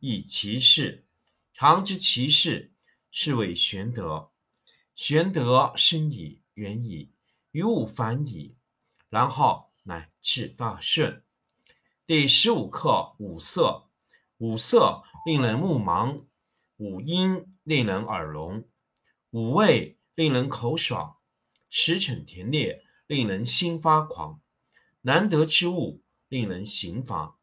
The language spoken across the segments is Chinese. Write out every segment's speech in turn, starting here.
以其事。常知其事，是谓玄德。玄德深矣，远矣，于物反矣，然后乃至大顺。第十五课五色。五色令人目盲，五音令人耳聋，五味令人口爽，驰骋甜猎令人心发狂。难得之物，令人行妨。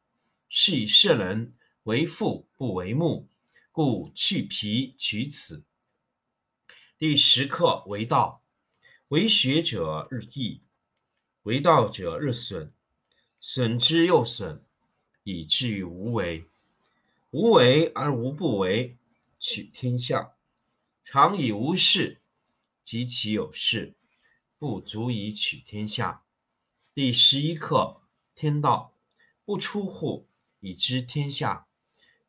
是以圣人为父不为目，故去皮取此。第十课为道，为学者日益，为道者日损，损之又损，以至于无为。无为而无不为，取天下常以无事，及其有事，不足以取天下。第十一课天道，不出户。以知天下，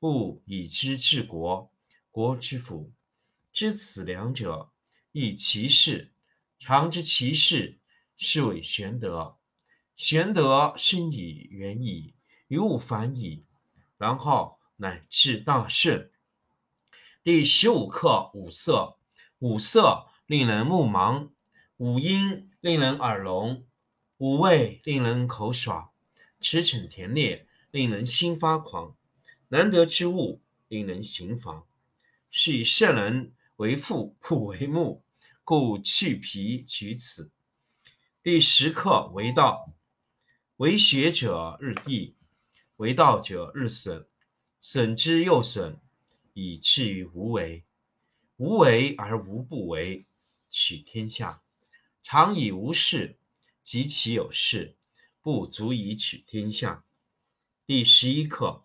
不以知治国，国之辅。知此两者，亦其事。常知其事，是谓玄德。玄德深矣，远矣，于物反矣，然后乃至大顺。第十五课五色。五色令人目盲，五音令人耳聋，五味令人口爽，驰骋甜猎。令人心发狂，难得之物，令人行妨。是以圣人为父不为目，故去皮取此。第十课为道，为学者日益，为道者日损，损之又损，以至于无为。无为而无不为，取天下常以无事，及其有事，不足以取天下。第十一课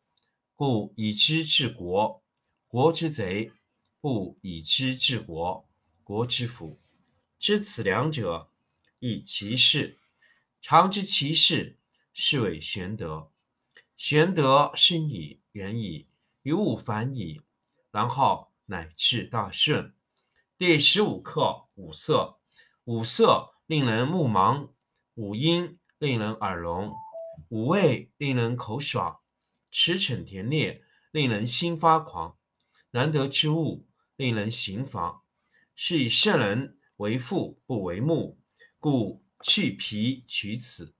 不以知治国，国之贼；不以知治国，国之福。知此两者，亦其事。常知其事，是谓玄德。玄德深矣，远矣，于物反矣，然后乃至大顺。第十五课五色。五色令人目盲，五音令人耳聋。五味令人口爽，驰骋田猎令人心发狂，难得之物令人行妨。是以圣人为父不为目，故去皮取此。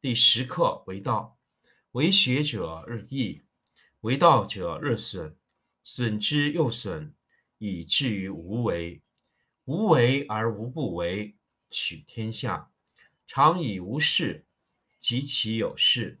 第十课为道，为学者日益，为道者日损，损之又损，以至于无为。无为而无不为，取天下常以无事。及其有事，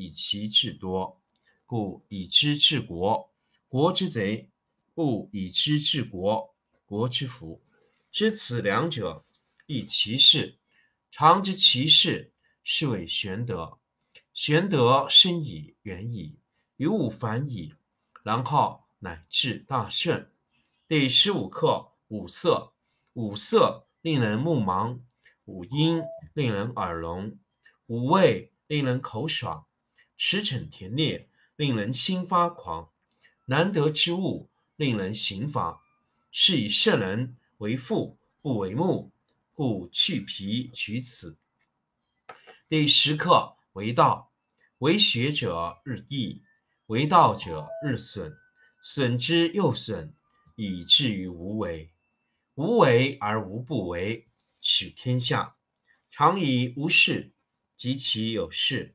以其智多。故以知治国，国之贼；不以知治国，国之福。知此两者，亦其事。常知其事，是谓玄德。玄德深矣，远矣，于物反矣，然后乃至大顺。第十五课：五色。五色令人目盲，五音令人耳聋，五味令人口爽，驰骋田猎令人心发狂。难得之物，令人行妨。是以圣人。为父不为目，故去皮取此。第十课为道，为学者日益，为道者日损，损之又损，以至于无为。无为而无不为，取天下常以无事，及其有事，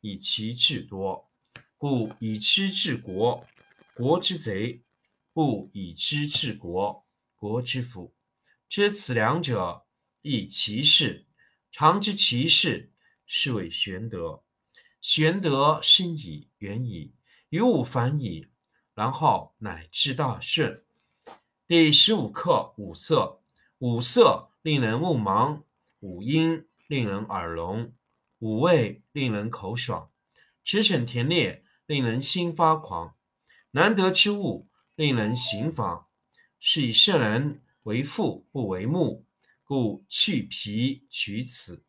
以其智多。故以知治国，国之贼；不以知治国，国之福，知此两者，亦其事。常知其事，是谓玄德。玄德深矣，远矣，于物反矣，然后乃至大顺。第十五课：五色。五色令人目盲，五音令人耳聋，五味令人口爽，驰骋甜猎令人心发狂。难得之物，令人行妨。是以圣人为父不为目，故去皮取此。